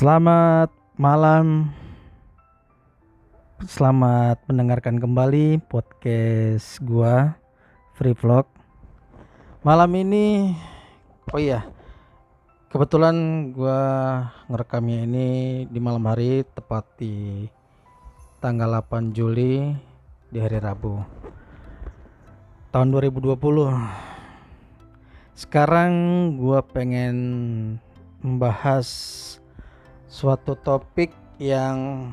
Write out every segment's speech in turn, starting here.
Selamat malam. Selamat mendengarkan kembali podcast gua Free Vlog. Malam ini oh iya. Kebetulan gua ngerekamnya ini di malam hari tepat di tanggal 8 Juli di hari Rabu. Tahun 2020. Sekarang gua pengen membahas suatu topik yang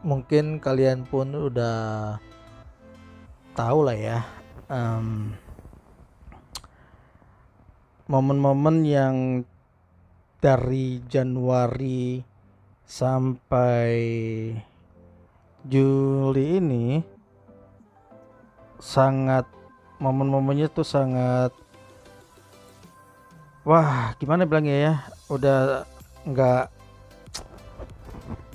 mungkin kalian pun udah tahu lah ya. Um, momen-momen yang dari Januari sampai Juli ini sangat momen-momennya tuh sangat wah gimana bilangnya ya udah nggak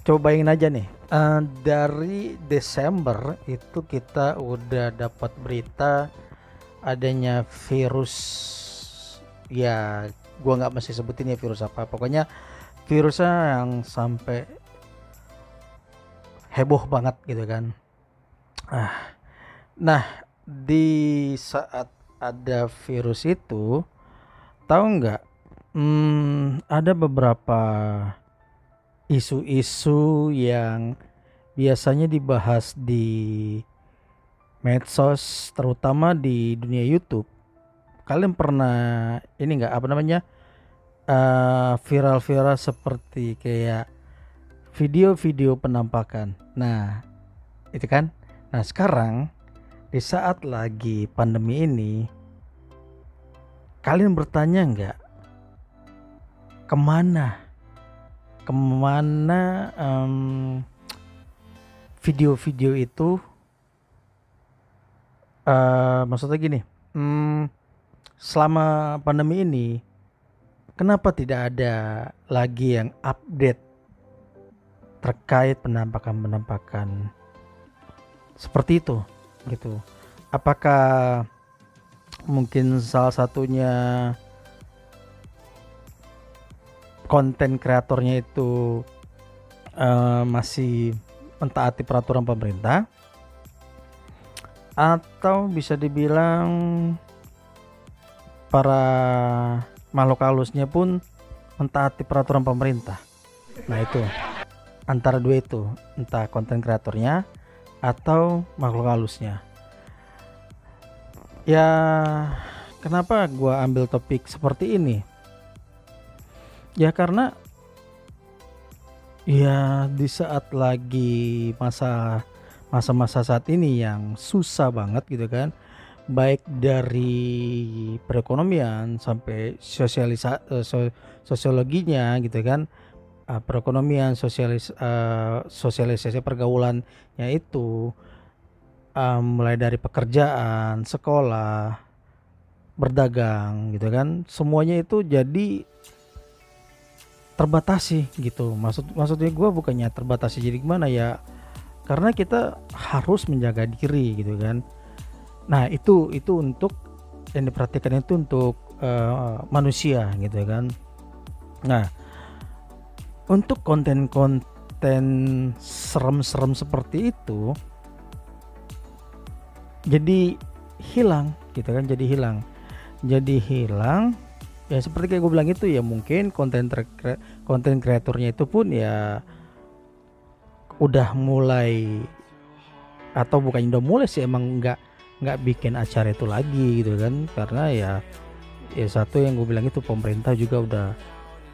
coba bayangin aja nih. Uh, dari Desember itu kita udah dapat berita adanya virus ya gua nggak mesti sebutin ya virus apa. Pokoknya virusnya yang sampai heboh banget gitu kan. Ah nah di saat ada virus itu tahu nggak? Hmm, ada beberapa isu-isu yang biasanya dibahas di medsos terutama di dunia YouTube. Kalian pernah ini nggak apa namanya uh, viral-viral seperti kayak video-video penampakan? Nah itu kan? Nah sekarang di saat lagi pandemi ini kalian bertanya nggak ke mana ke mana video-video um, itu uh, maksudnya gini um, selama pandemi ini kenapa tidak ada lagi yang update terkait penampakan-penampakan? Seperti itu gitu. Apakah mungkin salah satunya konten kreatornya itu uh, masih mentaati peraturan pemerintah atau bisa dibilang para makhluk halusnya pun mentaati peraturan pemerintah. Nah itu antara dua itu entah konten kreatornya atau makhluk halusnya. Ya kenapa gua ambil topik seperti ini? Ya karena ya di saat lagi masa masa-masa saat ini yang susah banget gitu kan baik dari perekonomian sampai sosialisa uh, so, sosiologinya gitu kan uh, perekonomian sosialis uh, sosialisasi pergaulannya itu mulai dari pekerjaan sekolah berdagang gitu kan semuanya itu jadi terbatasi gitu. Maksud maksudnya gue bukannya terbatasi jadi gimana ya? Karena kita harus menjaga diri gitu kan. Nah itu itu untuk yang diperhatikan itu untuk uh, manusia gitu kan. Nah untuk konten-konten serem-serem seperti itu jadi hilang gitu kan jadi hilang. Jadi hilang ya seperti kayak gue bilang itu ya mungkin konten konten kreatornya itu pun ya udah mulai atau bukan udah mulai sih emang nggak nggak bikin acara itu lagi gitu kan. Karena ya ya satu yang gue bilang itu pemerintah juga udah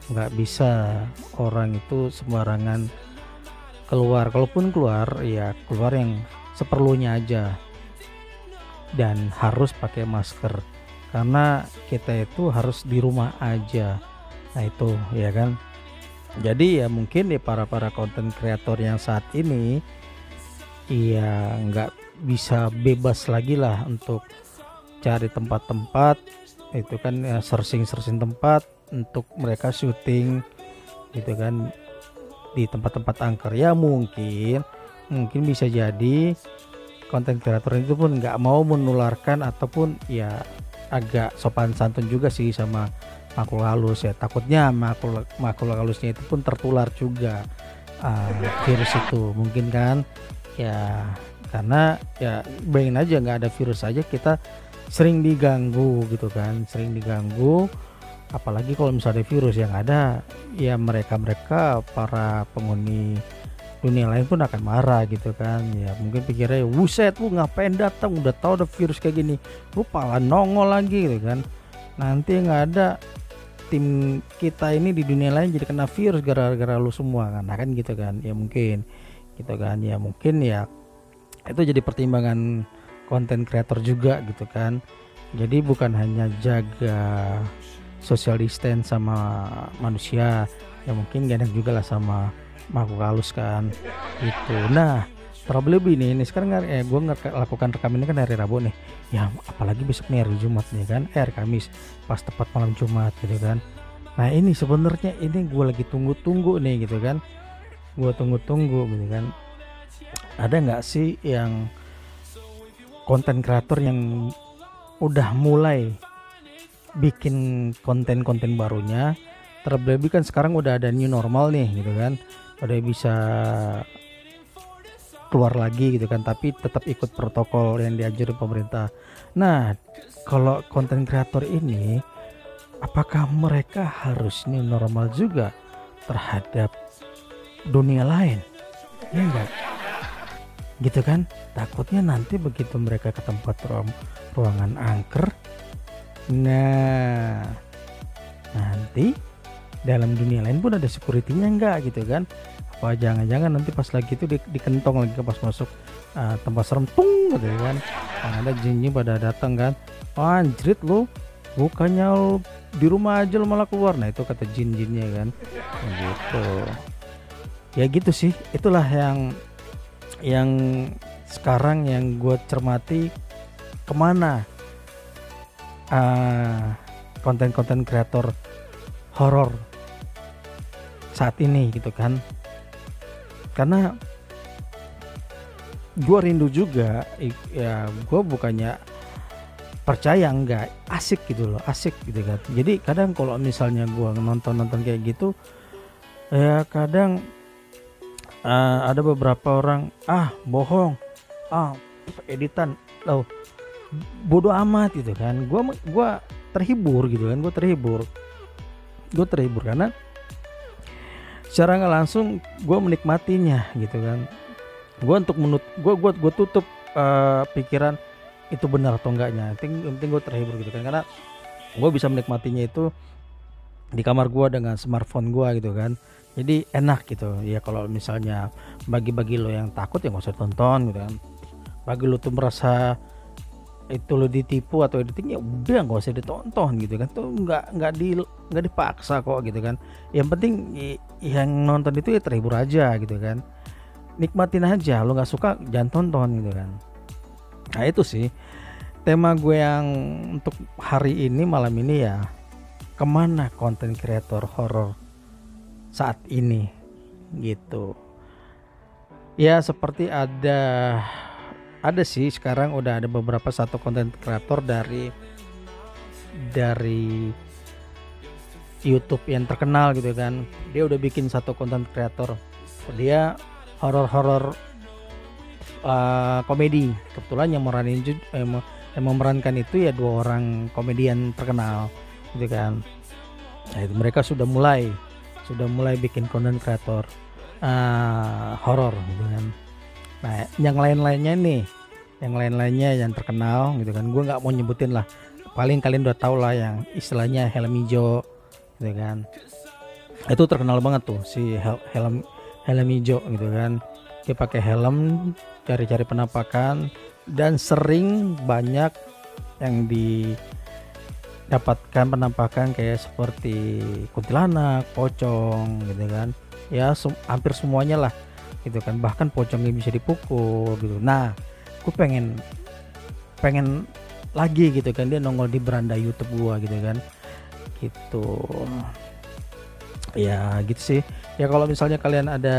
nggak bisa orang itu sembarangan keluar. Kalaupun keluar ya keluar yang seperlunya aja. Dan harus pakai masker karena kita itu harus di rumah aja. Nah itu ya kan? Jadi ya mungkin ya para para konten kreator yang saat ini ya nggak bisa bebas lagi lah untuk cari tempat-tempat itu kan ya searching searching tempat untuk mereka syuting gitu kan? Di tempat-tempat angker ya mungkin mungkin bisa jadi konten kreator itu pun nggak mau menularkan ataupun ya agak sopan santun juga sih sama makhluk halus ya. Takutnya makhluk makhluk halusnya itu pun tertular juga uh, virus itu. Mungkin kan? Ya karena ya bayangin aja nggak ada virus aja kita sering diganggu gitu kan sering diganggu. Apalagi kalau misalnya virus yang ada ya mereka mereka para penghuni dunia lain pun akan marah gitu kan. Ya mungkin pikirnya wuset lu ngapain datang? Udah tahu ada virus kayak gini. Lu pala nongol lagi gitu kan. Nanti nggak ada tim kita ini di dunia lain jadi kena virus gara-gara lu semua kan. Nah, kan gitu kan. Ya mungkin gitu kan. Ya mungkin ya itu jadi pertimbangan konten kreator juga gitu kan. Jadi bukan hanya jaga social distance sama manusia ya mungkin gak juga lah sama makhluk halus kan? Itu nah terlebih ini ini sekarang eh, gue lakukan rekam ini kan hari Rabu nih. Ya apalagi besok nih hari Jumat nih kan? Eh hari Kamis. Pas tepat malam Jumat gitu kan? Nah ini sebenarnya ini gue lagi tunggu-tunggu nih gitu kan? Gue tunggu-tunggu gitu kan? Ada nggak sih yang konten kreator yang udah mulai bikin konten-konten barunya? Terlebih kan sekarang udah ada new normal nih gitu kan udah bisa keluar lagi gitu kan tapi tetap ikut protokol yang diajurin pemerintah. Nah kalau konten kreator ini apakah mereka harus new normal juga terhadap dunia lain? Ya enggak gitu kan? Takutnya nanti begitu mereka ke tempat ruang, ruangan angker nah nanti dalam dunia lain pun ada securitynya enggak gitu kan? Apa jangan-jangan nanti pas lagi itu di, dikentong lagi pas masuk uh, tempat serem tung gitu kan? Nah, ada jin pada datang kan? Oh, anjrit lu bukannya lu di rumah aja lu malah keluar. Nah itu kata jin-jinnya kan? Gitu. Ya gitu sih itulah yang yang sekarang yang gue cermati ke mana uh, konten-konten kreator horor saat ini gitu kan. Karena gue rindu juga ya gue bukannya percaya enggak. Asik gitu loh asik gitu kan. Jadi kadang kalau misalnya gue nonton nonton kayak gitu ya kadang uh, ada beberapa orang ah bohong. Ah editan. Loh bodoh amat gitu kan. Gue gua terhibur gitu kan gue terhibur. Gue terhibur karena secara nggak langsung gue menikmatinya gitu kan. Gue untuk menut gue gue gue tutup uh, pikiran itu benar atau enggaknya. Penting penting gue terhibur gitu kan. Karena gue bisa menikmatinya itu di kamar gue dengan smartphone gue gitu kan. Jadi enak gitu. Ya kalau misalnya bagi-bagi lo yang takut ya nggak usah tonton gitu kan. Bagi lo tuh merasa itu lo ditipu atau editing ya udah nggak usah ditonton gitu kan. Tuh nggak nggak di nggak dipaksa kok gitu kan. Yang penting yang nonton itu ya terhibur aja gitu kan. Nikmatin aja lo nggak suka jangan tonton gitu kan. Nah itu sih tema gue yang untuk hari ini malam ini ya. Ke mana konten kreator horror saat ini? Gitu. Ya seperti ada ada sih sekarang udah ada beberapa satu konten kreator dari dari YouTube yang terkenal gitu kan. Dia udah bikin satu konten kreator. Dia horor-horor uh, komedi. Kebetulan yang meranin eh, yang memerankan itu ya dua orang komedian terkenal gitu kan. Nah, itu mereka sudah mulai sudah mulai bikin konten kreator uh, horor gitu kan nah yang lain-lainnya nih yang lain-lainnya yang terkenal gitu kan gue nggak mau nyebutin lah. Paling kalian udah tau lah yang istilahnya helm hijau gitu kan. Itu terkenal banget tuh si hel helm helm hijau gitu kan. Dia pakai helm cari-cari penampakan dan sering banyak yang di dapatkan penampakan kayak seperti kuntilanak, pocong gitu kan. Ya hampir semuanya lah gitu kan. Bahkan pocongnya bisa dipukul gitu. Nah, aku pengen pengen lagi gitu kan dia nongol di beranda YouTube gua gitu kan. Gitu. Ya, gitu sih. Ya kalau misalnya kalian ada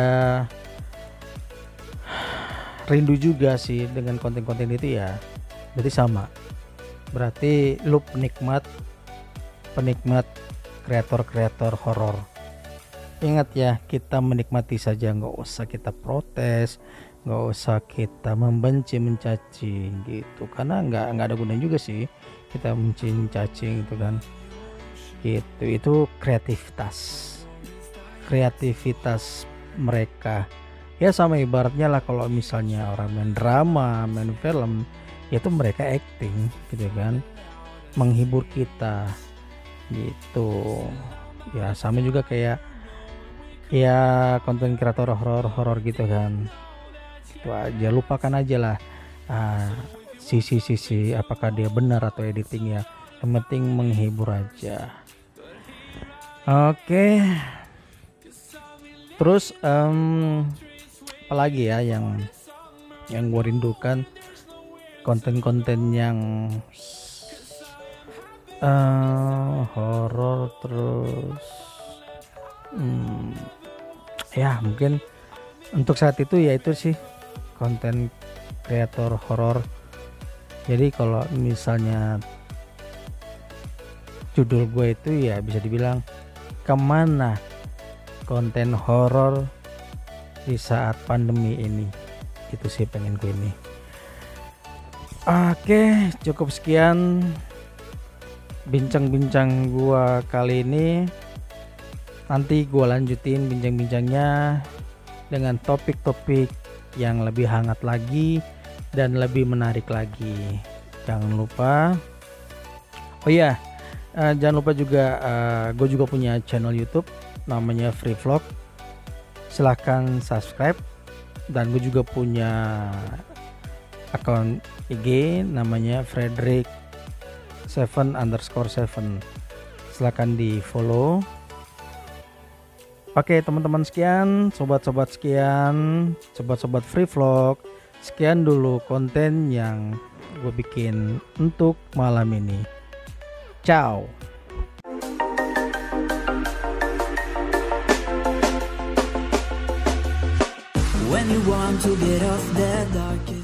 rindu juga sih dengan konten-konten itu ya berarti sama berarti lu penikmat penikmat kreator-kreator horor ingat ya kita menikmati saja nggak usah kita protes nggak usah kita membenci mencaci gitu. Karena nggak nggak ada gunanya juga sih kita mencaci mencaci gitu kan. Gitu itu kreativitas. Kreativitas mereka. Ya sama ibaratnya lah kalau misalnya orang main drama main film itu mereka acting gitu kan. Menghibur kita gitu. Ya sama juga kayak ya konten kreator horor horor gitu kan. Itu aja lupakan aja lah. Uh, sisi-sisi apakah dia benar atau editing ya. Yang penting menghibur aja. Oke. Okay. terus um, apalagi ya yang yang gue rindukan? Konten-konten yang uh, horor terus hmm, ya mungkin untuk saat itu ya itu sih konten kreator horor. Jadi kalau misalnya judul gue itu ya bisa dibilang ke mana konten horor di saat pandemi ini. Itu sih pengen gue ini. Oke cukup sekian bincang-bincang gua kali ini nanti gue lanjutin bincang-bincangnya dengan topik-topik yang lebih hangat lagi dan lebih menarik lagi. Jangan lupa. Oh iya uh, jangan lupa juga uh, eh, gue juga punya channel YouTube namanya Free Vlog. Silahkan subscribe. Dan gue juga punya akun IG namanya Frederick 7 underscore 7 silahkan di follow Oke teman-teman sekian, sobat-sobat sekian, sobat-sobat free vlog, sekian dulu konten yang gue bikin untuk malam ini. Ciao. When you want to get off the dark